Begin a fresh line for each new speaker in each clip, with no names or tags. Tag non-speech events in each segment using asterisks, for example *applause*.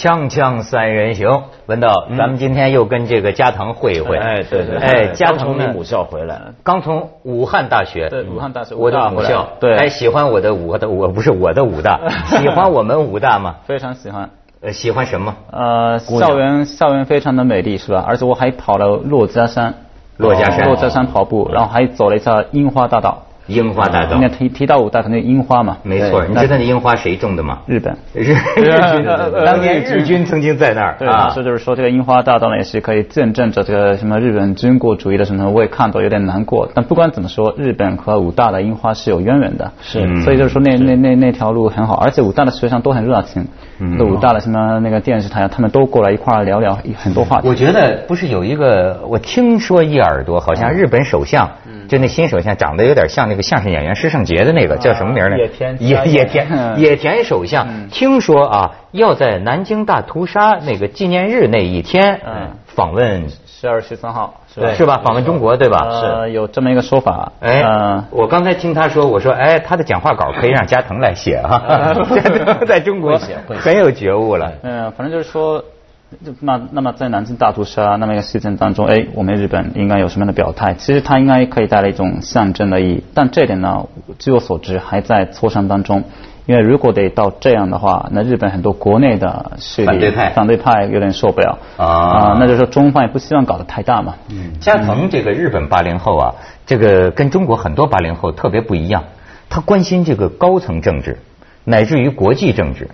锵锵三人行，文道，咱们今天又跟这个加藤会一会。
哎，对对，
哎，加
刚
藤呢
从你母校回来，
刚从武汉大学，
对武汉大学
我的母校，
对
哎，喜欢我的武的，我不是我的武大，*laughs* 喜欢我们武大吗？
非常喜欢。
呃，喜欢什么？
呃，校园校园非常的美丽，是吧？而且我还跑了珞珈山，
珞珈山
珞珈山跑步，然后还走了一下樱花大道。
樱花大道
应该，提提到武大，肯定樱花嘛。
没错。你知道那樱花谁种的吗？
日本。
日 *laughs* 日军，*laughs* 当年日军曾经在那儿
对，
啊
所以。就是说，这个樱花大道呢，也是可以见证着这个什么日本军国主义的什么，我也看到有点难过。但不管怎么说，日本和武大的樱花是有渊源的，
是
嗯
所以就是说那那那那条路很好，而且武大的学生都很热情，
嗯
那武大的什么那个电视台啊，他们都过来一块儿聊聊很多话题。
我觉得不是有一个，我听说一耳朵，好像日本首相，就那新首相长得有点像那个相声演员施胜杰的那个，叫什么名儿呢？
野田
野野田
嗯
野田首相，听说啊，要在南京大屠杀那个纪念日那一天
嗯
访问，
十二十三号是吧？
是吧？访问中国，对吧？
是，有这么一个说法。
哎
呃，
我刚才听他说，我说，哎，他的讲话稿可以让加藤来写 *laughs* 哈，在中国很有觉悟了。
嗯，反正就是说，就那那么在南京大屠杀那么一个事件当中，哎，我们日本应该有什么样的表态？其实它应该可以带来一种象征的意义，但这点呢，据我所知还在磋商当中。因为如果得到这样的话，那日本很多国内的势力
反对派
反对派有点受不了
啊
那就是说中方也不希望搞得太大嘛。
嗯加藤这个日本八零后啊，这个跟中国很多八零后特别不一样，他关心这个高层政治，乃至于国际政治，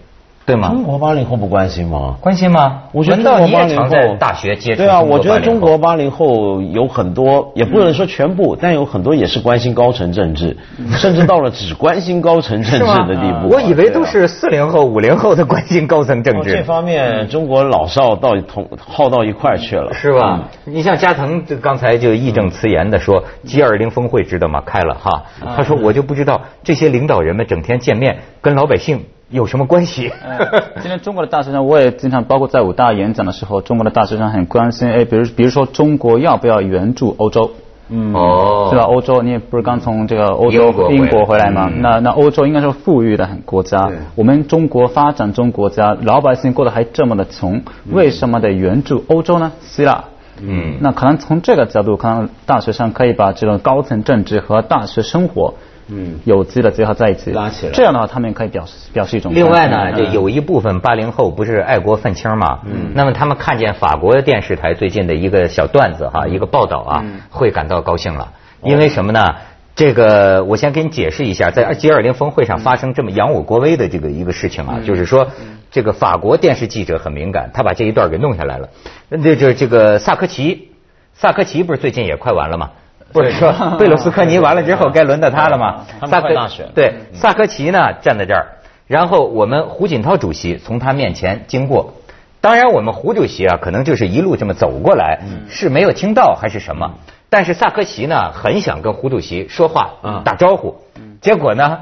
对吗？
中国八零后不关心吗？
关心吗？
我觉得
文
中国八零
道你也常在
后
大学接触
对啊，我觉得中国八零后有很多，也不能说全部，但有很多也是关心高层政治，甚至到了只关心高层政治的地步。
我以为都是四零后、五零后的关心高层政
治这
治，
方面，中国老少到同耗到一块儿去了，
是吧？你像加藤这刚才就义正辞严的说，G 二零峰会知道吗？开了哈，他说我就不知道这些领导人们整天见面跟老百姓有什么关系。
呃今天中国的大学生，我也经常包括在武大演讲的时候，中国的大学生很关心，哎，比如比如说中国要不要援助欧洲？
嗯，
哦
对吧？欧洲，你也不是刚从这个欧洲
英国回来
英国回来吗？
嗯
那那欧洲应该是富裕的国家，我们中国发展中国家，老百姓过得还这么的穷，为什么得援助欧洲呢？希腊。
嗯
那可能从这个角度，可能大学生可以把这种高层政治和大学生活，
嗯。
有机的最好在一起，
拉起来。
这样的话，他们可以表示表示一种
另外呢，就有一部分八零后不是爱国愤青嘛，嗯，那么他们看见法国电视台最近的一个小段子哈，一个报道啊，会感到高兴了，因为什么呢？这个我先给你解释一下，在 G 二零峰会上发生这么扬我国威的这个一个事情啊，就是说这个法国电视记者很敏感，他把这一段给弄下来了。那就这个萨科齐，萨科齐不是最近也快完了吗？不是说 *laughs* 贝鲁斯科尼完了之后该轮到他了吗？
他们
萨科
快大选
对，萨科齐呢站在这儿，然后我们胡锦涛主席从他面前经过。当然，我们胡主席啊，可能就是一路这么走过来，是没有听到还是什么？但是萨科齐呢，很想跟胡主席说话、
嗯
打招呼，结果呢，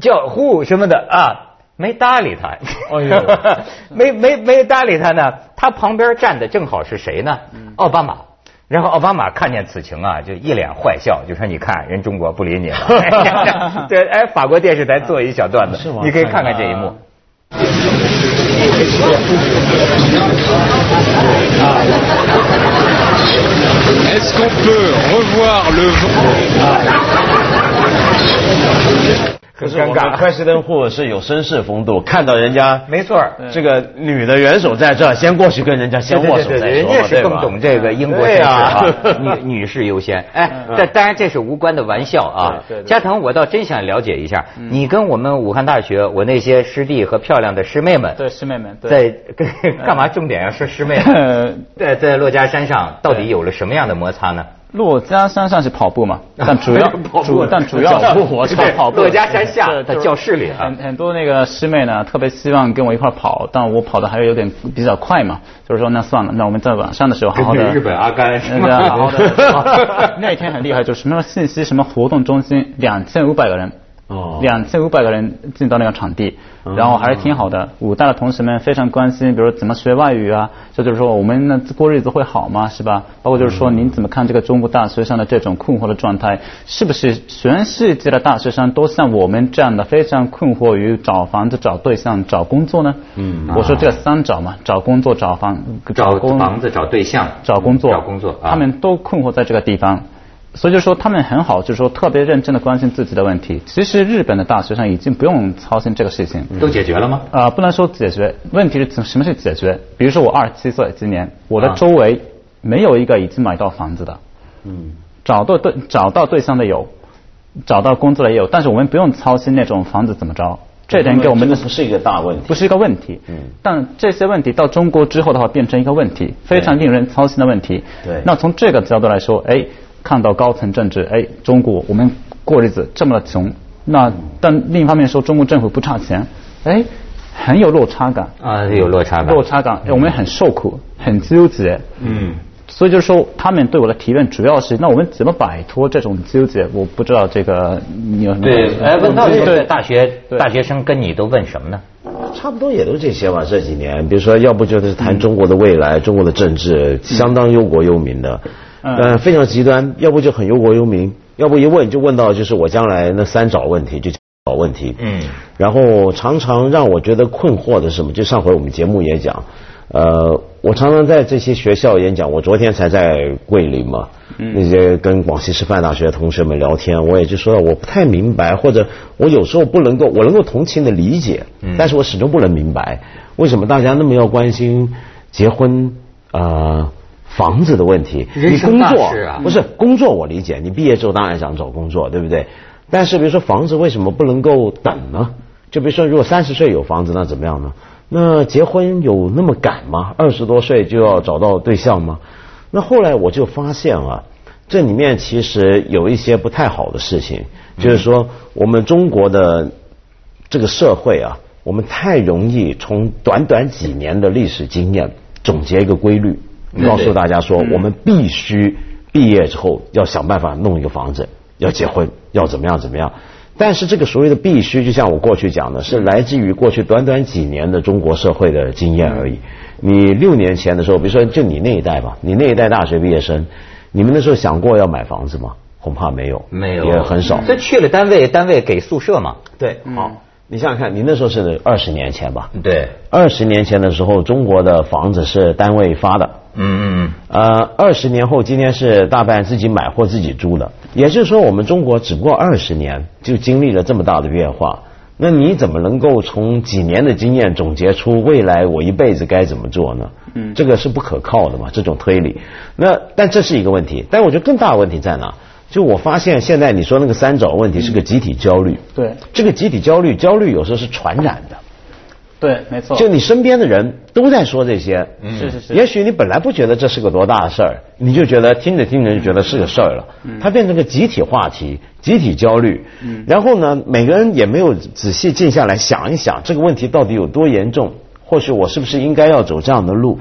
叫胡什么的啊，没搭理他。
哎呦 *laughs*
没没没搭理他呢。他旁边站的正好是谁呢？奥巴马。然后奥巴马看见此情啊，就一脸坏笑，就说：“你看，人中国不理你了。*laughs* ” *laughs* 对，哎，法国电视台做一小段子
是吗，
你可以看看这一幕。
Est-ce qu'on peut revoir le vent
可是我们 President Hu 是有绅士风度，看到人家
没错
这个女的元首在这儿，先过去跟人家先握手再说嘛，
家是更懂这个英国
对
绅士。*laughs* 啊，女女士优先。哎，这当然这是无关的玩笑啊。加藤，我倒真想了解一下，你跟我们武汉大学我那些师弟和漂亮的师妹们，
对师妹们，对。
在跟 *laughs* 干嘛？重点要说师妹在在珞珈山上到底有了什么样的摩擦呢？
珞珈山上是跑步嘛，*laughs* 但主要主但主要 *laughs*
跑步
我跑步。*laughs*
珞珈山下在教室里啊
很很多那个师妹呢，特别希望跟我一块儿跑，但我跑的还是有点比较快嘛，就是说那算了，那我们在晚上的时候好好的。
日本阿甘
那个好好的。那天很厉害，就是什么信息什么活动中心两千五百个人。
哦
两千五百个人进到那个场地，
哦
然后还是挺好的。武大的同学们非常关心，比如怎么学外语啊，这就是说我们呢过日子会好吗？是吧？包括就是说您怎么看这个中国大学生的这种困惑的状态？是不是全世界的大学生都像我们这样的非常困惑于找房子、找对象、找工作呢？嗯，我说这三找嘛，找工作、找房、
找
工
房子、找对象、
找工作、
找工作，啊
他们都困惑在这个地方。所以就说他们很好，就是说特别认真的关心自己的问题。其实日本的大学生已经不用操心这个事情。
都解决了吗？
啊、不能说解决，问题是什么是解决？比如说我二十七岁，今年我的
啊
周围没有一个已经买到房子的，
嗯，
找到对找到对象的有，找到工作的也有，但是我们不用操心那种房子怎么着，这点给我们的
不是一个大问题
不。是一个问题。
嗯
但这些问题到中国之后的话，变成一个问题，非常令人操心的问题。
对
那从这个角度来说，哎，看到高层政治，哎，中国我们过日子这么穷，那但另一方面说中国政府不差钱，哎，很有落差感。
啊，有落差感。
落差感，哎我们很受苦，很纠结。
嗯。
所以就是说，他们对我的提问主要是，那我们怎么摆脱这种纠结？我不知道这个你有什么
对，哎，问到这
对
个大学大学生跟你都问什么呢？
差不多也都这些吧。这几年，比如说，要不就是谈中国的未来，中国的政治相当忧国忧民的，
嗯
呃，非常极端；要不就很忧国忧民，要不一问就问到就是我将来那三找问题，就找问题。
嗯
然后常常让我觉得困惑的是什么？就上回我们节目也讲，呃，我常常在这些学校演讲。我昨天才在桂林嘛，那些跟广西师范大学的同学们聊天，我也就说了，我不太明白，或者我有时候不能够，我能够同情的理解，但是我始终不能明白，为什么大家那么要关心结婚啊、呃房子的问题？你工作不是工作，我理解，你毕业之后当然想找工作，对不对？但是比如说房子为什么不能够等呢？就比如说，如果三十岁有房子，那怎么样呢？那结婚有那么赶吗？二十多岁就要找到对象吗？那后来我就发现啊，这里面其实有一些不太好的事情，就是说我们中国的这个社会啊，我们太容易从短短几年的历史经验总结一个规律，告诉大家说，我们必须毕业之后要想办法弄一个房子，要结婚，要怎么样怎么样。但是这个所谓的必须，就像我过去讲的，是来自于过去短短几年的中国社会的经验而已。你六年前的时候，比如说就你那一代吧，你那一代大学毕业生，你们那时候想过要买房子吗？恐怕没有，
没有，
也很少。
这去了单位，单位给宿舍嘛。
对，好，你想想看，你那时候是二十年前吧？
对，
二十年前的时候，中国的房子是单位发的。
嗯嗯
呃，二十年后，今天是大半自己买或自己租的。也就是说，我们中国只不过二十年就经历了这么大的变化。那你怎么能够从几年的经验总结出未来我一辈子该怎么做呢？嗯，这个是不可靠的嘛，这种推理。那但这是一个问题，但我觉得更大的问题在哪？就我发现现在你说那个三找问题是个集体焦虑。
对
这个集体焦虑，焦虑有时候是传染的。
对，没错。
就你身边的人都在说这些，
是是是
也许你本来不觉得这是个多大的事儿，你就觉得听着听着就觉得是个事儿了。它变成个集体话题、集体焦虑。然后呢，每个人也没有仔细静下来想一想这个问题到底有多严重，或许我是不是应该要走这样的路。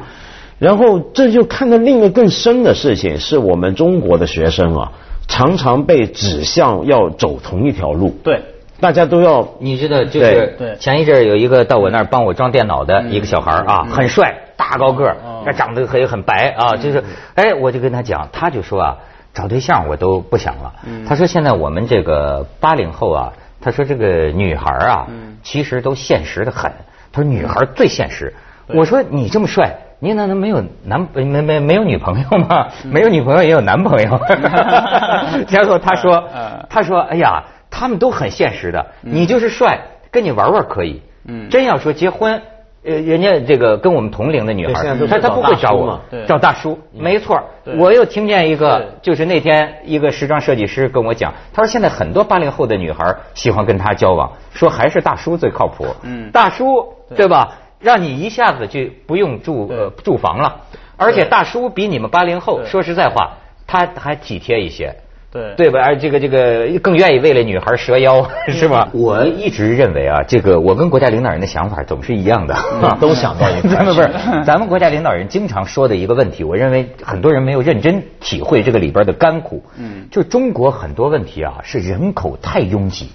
然后这就看到另一个更深的事情，是我们中国的学生啊，常常被指向要走同一条路。
对，
大家都要
你知道，就是
对
前一阵儿有一个到我那儿帮我装电脑的一个小孩儿啊，很帅，大高个儿长得很很白啊，就是，哎，我就跟他讲，他就说啊，找对象我都不想了。他说现在我们这个八零后啊，他说这个女孩儿啊，其实都现实的很。他说女孩最现实。我说你这么帅。你难道没有男没没没有女朋友吗？没有女朋友也有男朋友。*laughs* 然后他说
嗯，
他说，哎呀，他们都很现实的，你就是帅，跟你玩玩可以。
嗯。
真要说结婚，呃，人家这个跟我们同龄的女孩她她不会找我
找大叔嘛，
对。
找大叔，没错。我又听见一个，就是那天一个时装设计师跟我讲，他说现在很多八零后的女孩喜欢跟他交往，说还是大叔最靠谱。
嗯。
大叔对吧？让你一下子就不用住呃住房了，而且大叔比你们八零后说实在话，他还体贴一些。
对
对吧？而这个这个更愿意为了女孩折腰，是吧？我一直认为啊，这个我跟国家领导人的想法总是一样的，
都想到一块儿
咱们 *laughs* 不是，*laughs* 咱们国家领导人经常说的一个问题，我认为很多人没有认真体会这个里边的甘苦。
嗯
就中国很多问题啊，是人口太拥挤。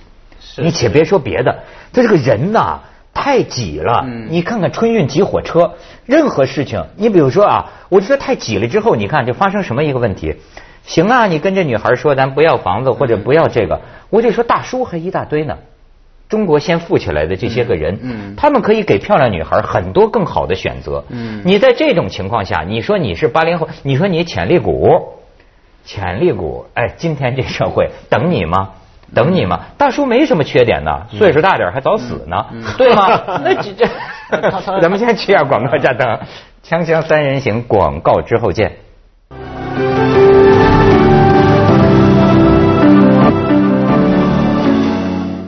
你且别说别的，他这个人呐太挤了。
嗯
你看看春运挤火车，任何事情，你比如说啊，我就说太挤了之后，你看就发生什么一个问题？行啊，你跟这女孩说咱不要房子或者不要这个，我就说大叔还一大堆呢。中国先富起来的这些个人，
嗯
他们可以给漂亮女孩很多更好的选择。
嗯
你在这种情况下，你说你是八零后，你说你潜力股，潜力股，哎，今天这社会等你吗？等你嘛？大叔没什么缺点呢，岁数大点儿还早死呢，*laughs* 对吗？*laughs* 那这这，咱们先去下广告，加等锵锵三人行广告之后见。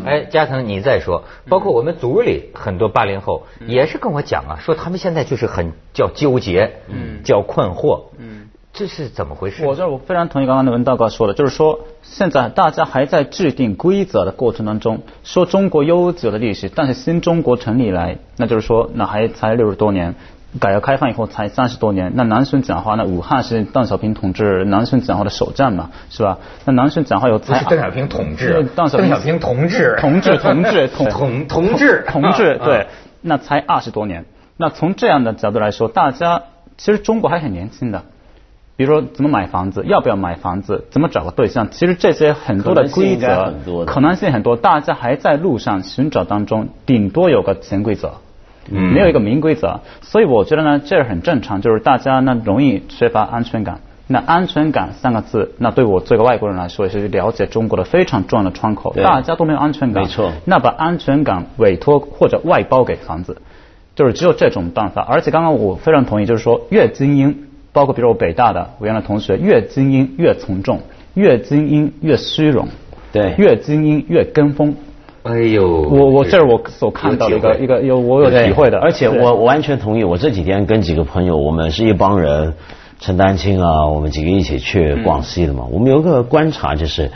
哎，加藤，你再说，包括我们组里很多八零后也是跟我讲啊，说他们现在就是很叫纠结，
嗯。
叫困惑，
嗯，
这是怎么回事？
我这儿我非常同意刚刚的文道哥说的，就是说现在大家还在制定规则的过程当中，说中国悠久的历史，但是新中国成立以来，那就是说那还才六十多年。改革开放以后才三十多年，那南巡讲话，那武汉是邓小平同志南巡讲话的首站嘛，是吧？那南巡讲话有
邓小平同志邓小平同志
同志同志同
同同志
同志
啊
对，那才二十多年。那从这样的角度来说，大家其实中国还很年轻的。比如说怎么买房子，要不要买房子，怎么找个对象，其实这些很多的规则可能性很多，大家还在路上寻找当中，顶多有个潜规则。
嗯
没有一个明规则，所以我觉得呢，这很正常，就是大家呢容易缺乏安全感。那安全感三个字，那对我这个外国人来说，也是了解中国的非常重要的窗口。
对
大家都没有安全感，
没错
那把安全感委托或者外包给房子，就是只有这种办法。而且刚刚我非常同意，就是说越精英，包括比如我北大的我原来同学，越精英越从众，越精英越虚荣，
对
越精英越跟风。
哎呦，
我我这是我所看到的一个一个有我有体会的，
而且我我完全同意。我这几天跟几个朋友，我们是一帮人，陈丹青啊，我们几个一起去广西的嘛。我们有个观察就是，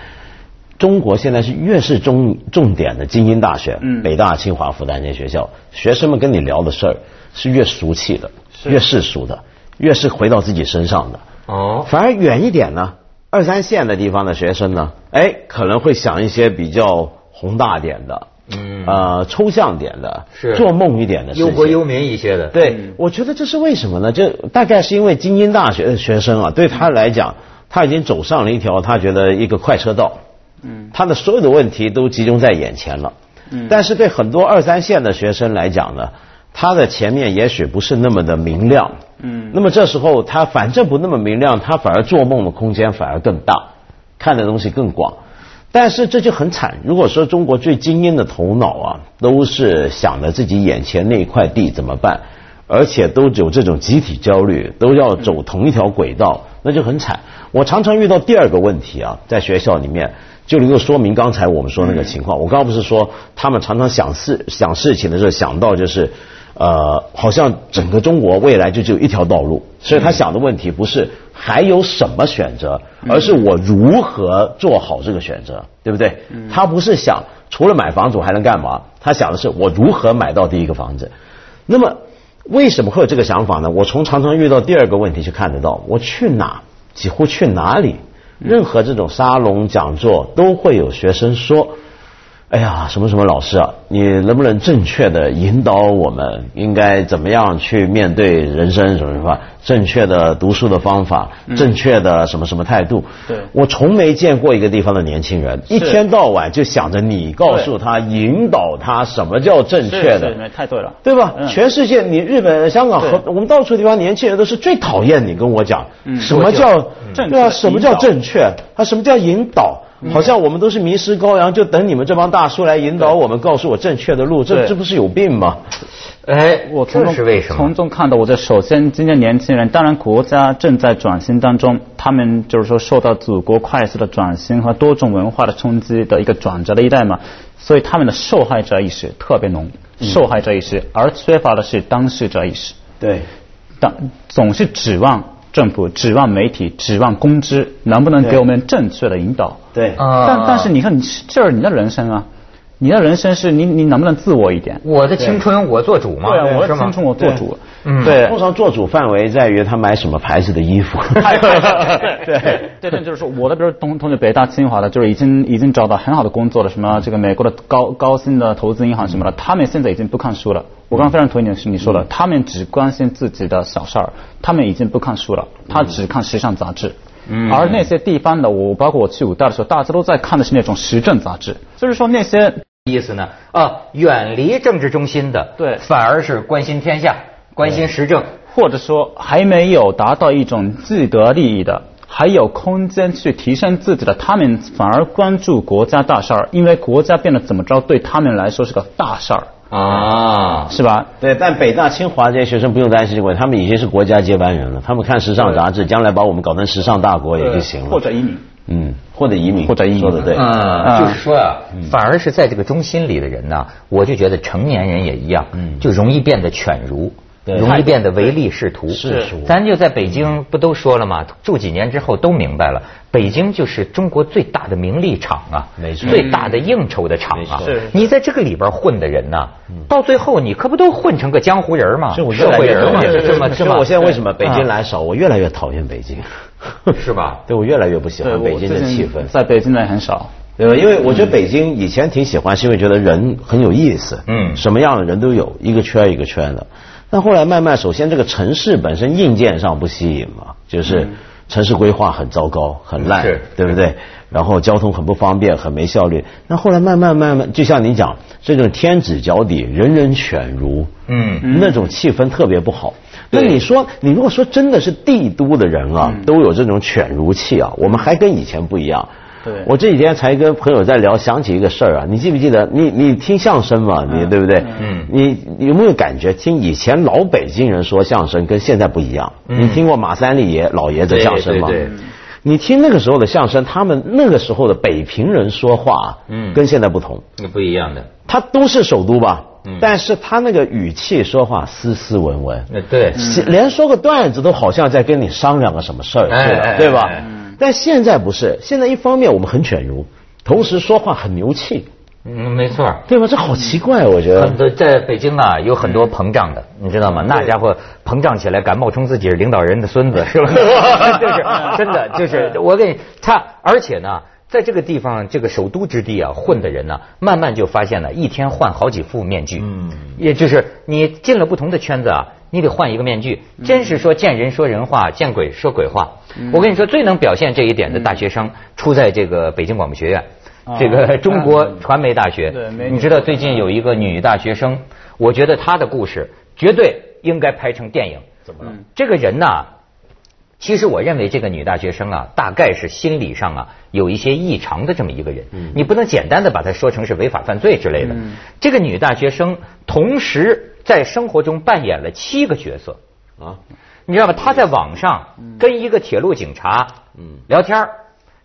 中国现在是越是重重点的精英大学，
嗯
北大、清华、复旦这些学校，学生们跟你聊的事儿是越俗气的，
是
越世俗的，越是回到自己身上的。
哦，
反而远一点呢，二三线的地方的学生呢，哎，可能会想一些比较宏大点的，
嗯
呃，抽象点的，
是
做梦一点的事情。
忧国忧民一些的，
对，我觉得这是为什么呢？这大概是因为精英大学的学生啊，对他来讲，他已经走上了一条他觉得一个快车道，
嗯
他的所有的问题都集中在眼前了。
嗯
但是对很多二三线的学生来讲呢，他的前面也许不是那么的明亮。
嗯
那么这时候他反正不那么明亮，他反而做梦的空间反而更大，看的东西更广。但是这就很惨。如果说中国最精英的头脑啊，都是想着自己眼前那一块地怎么办，而且都有这种集体焦虑，都要走同一条轨道，那就很惨。我常常遇到第二个问题啊，在学校里面就能够说明刚才我们说那个情况。我刚刚不是说他们常常想事想事情的时候想到就是。呃，好像整个中国未来就只有一条道路，所以他想的问题不是还有什么选择，而是我如何做好这个选择，对不对？他不是想除了买房子我还能干嘛，他想的是我如何买到第一个房子。那么为什么会有这个想法呢？我从常常遇到第二个问题去看得到，我去哪，几乎去哪里，任何这种沙龙讲座都会有学生说。哎呀，什么什么老师啊，你能不能正确的引导我们应该怎么样去面对人生什么什么？正确的读书的方法，正确的什么什么态度？
对
我从没见过一个地方的年轻人一天到晚就想着你告诉他、引导他什么叫正确的。
太对了，
对吧？
嗯
全世界，你日本、香港和我们到处地方，年轻人都是最讨厌你跟我讲
嗯
什么叫对啊？什么叫正确？他，什么叫引导？好像我们都是迷失羔羊，就等你们这帮大叔来引导我们，告诉我正确的路，这这不是有病吗？
哎，
我从中
是为什么
从？中看到，我这首先，今天年轻人，当然国家正在转型当中，他们就是说受到祖国快速的转型和多种文化的冲击的一个转折的一代嘛，所以他们的受害者意识特别浓，受害者意识，而缺乏的是当事者意识。
对，
当总是指望政府、指望媒体、指望公知能不能给我们正确的引导。
对，
啊。
但但是你看，你这是你的人生啊，你的人生是你你能不能自我一点？
我的青春我做主嘛，
对啊，我的青春我做主。
嗯
对
通常做主范围在于他买什么牌子的衣服。*laughs*
对对对，就是说我的，比如同同学北大清华的，就是已经已经找到很好的工作了，什么这个美国的高高薪的投资银行什么的，他们现在已经不看书了。我刚刚非常同意你是你说的，他们只关心自己的小事儿，他们已经不看书了，他只看时尚杂志。嗯，而那些地方的，我包括我去武大的时候，大家都在看的是那种时政杂志，就是说那些
意思呢？啊，远离政治中心的，
对
反而是关心天下，关心时政。
或者说还没有达到一种既得利益的，还有空间去提升自己的，他们反而关注国家大事儿，因为国家变得怎么着，对他们来说是个大事儿，
啊，
是吧？
对，但北大、清华这些学生不用担心这个问题，他们已经是国家接班人了。他们看时尚杂志，将来把我们搞成时尚大国也就行了。
或者移民。
嗯，或者移民，
或者移民
说的对。
嗯，就是说啊，反而是在这个中心里的人呢，我就觉得成年人也一样，嗯就容易变得犬儒。
对
容易变得唯利是图。
是是
咱就在北京不都说了吗？住几年之后都明白了，北京就是中国最大的名利场啊，
没错
最大的应酬的场啊。你在这个里边混的人呢，到最后你可不都混成个江湖人吗？社会人嘛，
讨厌
这么这么。
我现在为什么北京
啊
来少？我越来越讨厌北京，*laughs*
是吧？
对我越来越不喜，欢北京的气氛。
在北京来很少。
对吧？因为我觉得北京以前挺喜欢，是因为觉得人很有意思，
嗯
什么样的人都有，一个圈一个圈的。但后来慢慢，首先这个城市本身硬件上不吸引嘛，就是城市规划很糟糕、很烂，对不对？然后交通很不方便、很没效率。那后来慢慢慢慢，就像你讲，这种天子脚底，人人犬儒，
嗯
那种气氛特别不好。那你说，你如果说真的是帝都的人啊，都有这种犬儒气啊，我们还跟以前不一样。
对
我这几天才跟朋友在聊，想起一个事儿啊，你记不记得？你你听相声嘛，你对不对？
嗯
你有没有感觉听以前老北京人说相声跟现在不一样？
嗯
你听过马三立爷老爷子相声吗？
对对对
你听那个时候的相声，他们那个时候的北平人说话，
嗯
跟现在不同。
那不一样的。
他都是首都吧，
嗯
但是他那个语气说话斯斯文文，
那对，
连说个段子都好像在跟你商量个什么事儿似的，对吧？
哎
但现在不是，现在一方面我们很犬儒，同时说话很牛气，
嗯，没错。
对吧？这好奇怪，我觉得。
很多在北京啊，有很多膨胀的，你知道吗？那家伙膨胀起来，敢冒充自己是领导人的孙子，*laughs* 是吧？就是真的，就是我给你他，而且呢，在这个地方，这个首都之地啊，混的人呢，慢慢就发现了，一天换好几副面具。嗯，也就是你进了不同的圈子啊，你得换一个面具。真是说见人说人话，见鬼说鬼话。我跟你说，最能表现这一点的大学生，出在这个北京广播学院。这个中国传媒大学
对，
你知道最近有一个女大学生，我觉得她的故事绝对应该拍成电影。怎么了？这个人呐，其实我认为这个女大学生啊，大概是心理上啊有一些异常的这么一个人。你不能简单的把她说成是违法犯罪之类的。这个女大学生同时在生活中扮演了七个角色。
啊，
你知道吗？他在网上跟一个铁路警察聊天儿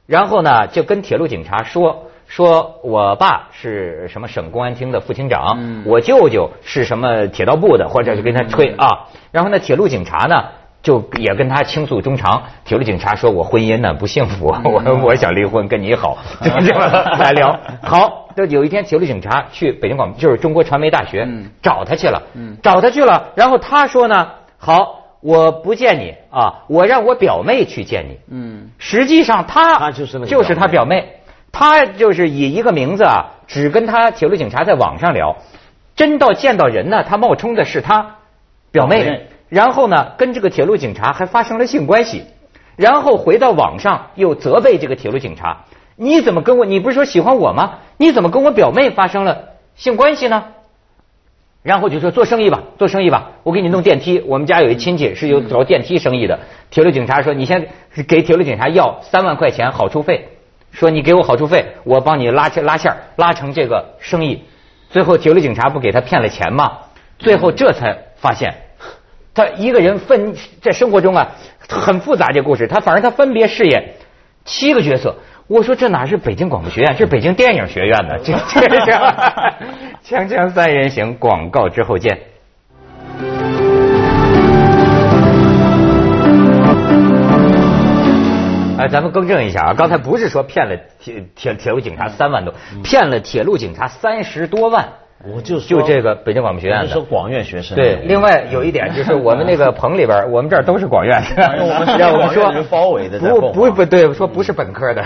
然后呢就跟铁路警察说。说我爸是什么省公安厅的副厅长，我舅舅是什么铁道部的，或者就跟他吹啊。然后呢，铁路警察呢就也跟他倾诉衷肠。铁路警察说我婚姻呢不幸福，*laughs* 我我想离婚，跟你好，*laughs* 就这么来聊。*laughs* 好，就有一天铁路警察去北京广就是中国传媒大学找他去了，找他去了。然后他说呢，好。我不见你啊，我让我表妹去见你。
嗯，
实际上他
他就是
就是他表妹，他就是以一个名字啊，只跟他铁路警察在网上聊，真到见到人呢，他冒充的是他表妹，然后呢，跟这个铁路警察还发生了性关系，然后回到网上又责备这个铁路警察，你怎么跟我？你不是说喜欢我吗？你怎么跟我表妹发生了性关系呢？然后就说做生意吧，做生意吧，我给你弄电梯。我们家有一亲戚是有搞电梯生意的。铁路警察说，你先给铁路警察要三万块钱好处费，说你给我好处费，我帮你拉线拉线拉成这个生意。最后铁路警察不给他骗了钱吗？最后这才发现，他一个人分在生活中啊很复杂这故事，他反正他分别饰演七个角色。我说这哪是北京广播学院，这是北京电影学院呢？这这这，*laughs* 锵锵三人行，广告之后见。哎，咱们更正一下啊，刚才不是说骗了铁铁铁路警察三万多，骗了铁路警察三十多万。
我就
就这个北京广播学院的，
说广院学生。
对，另外有一点就是我们那个棚里边，我们这儿都是广院的，让我们说
包围的，
不不不对，说不是本科的。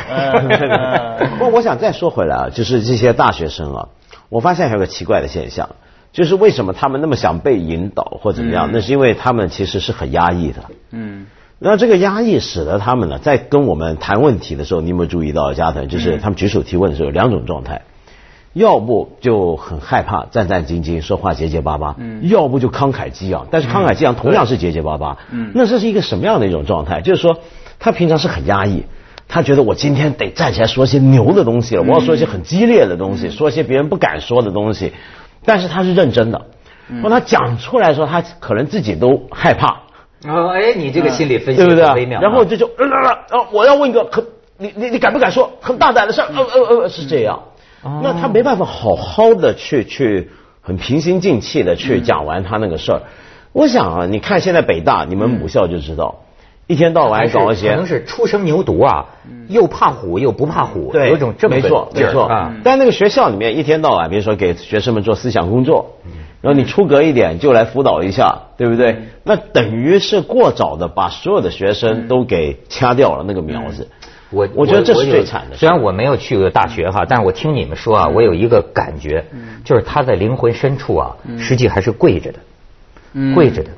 *laughs*
不过我想再说回来啊，就是这些大学生啊，我发现还有个奇怪的现象，就是为什么他们那么想被引导或怎么样？那是因为他们其实是很压抑的。嗯。那这个压抑使得他们呢，在跟我们谈问题的时候，你有没有注意到，加藤？就是他们举手提问的时候有两种状态。要不就很害怕，战战兢兢，说话结结巴巴；嗯要不就慷慨激昂，但是慷慨激昂同样是结结巴巴。嗯那这是一个什么样的一种状态？就是说，他平常是很压抑，他觉得我今天得站起来说些牛的东西了，我要说一些很激烈的东西，说一些别人不敢说的东西。但是他是认真的，当他讲出来的时候，他可能自己都害怕。
哦，哎，你这个心理分析
对不对？
微妙。
然后这就呃呃，我要问一个很，你你你敢不敢说很大胆的事儿？呃呃呃，是这样。那他没办法好好的去去很平心静气的去讲完他那个事儿。我想啊，你看现在北大你们母校就知道，一天到晚搞一些，
可能是初生牛犊啊，又怕虎又不怕虎，有种这么
没错没错。啊。但那个学校里面一天到晚，比如说给学生们做思想工作，然后你出格一点就来辅导一下，对不对？那等于是过早的把所有的学生都给掐掉了那个苗子。
我
我觉得这是最惨的。
虽然我没有去过大学哈，但是我听你们说啊，我有一个感觉，就是他在灵魂深处啊，实际还是跪着的，跪着的。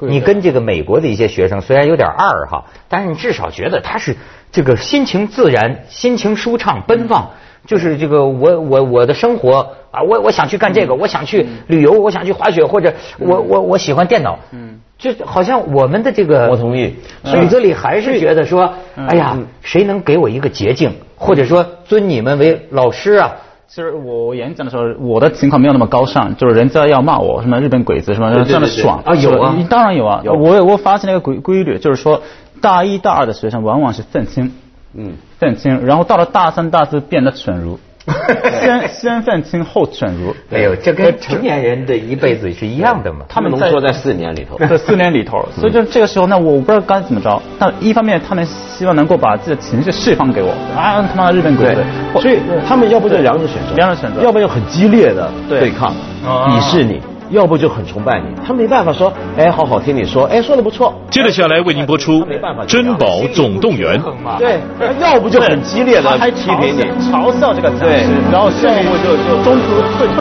你跟这个美国的一些学生虽然有点二哈，但是你至少觉得他是这个心情自然、心情舒畅、奔放。就是这个我我我的生活啊，我我想去干这个，我想去旅游，我想去滑雪，或者我我我喜欢电脑。嗯。就好像我们的这个，
我同意，
骨子里还是觉得说，哎呀，谁能给我一个捷径，或者说尊你们为老师啊？
其实我演讲的时候，我的情况没有那么高尚，就是人家要骂我什么日本鬼子什么这样的爽。
啊，有啊，
当然有啊，我我发现了一个规规律，就是说大一大二的学生往往是愤青，嗯，愤青，然后到了大三大四变得蠢儒。*laughs* 先先愤青后犬儒，
没有，这跟成年人的一辈子是一样的嘛？
他们浓缩在四年里头，
在四年里头，所以就这个时候，那我不知道该怎么着。但一方面，他们希望能够把自己的情绪释放给我，啊，他妈的日本鬼子，
所以他们要不就两种选择，
两种选择，
要不就很激烈的对。抗，鄙视你。要不就很崇拜你，他没办法说，哎，好好听你说，哎，说的不错。
接着下来为您播出《珍宝总动员》。
对，要不就很激烈的批评你，
嘲笑这个
词，
然后要不就就中途退。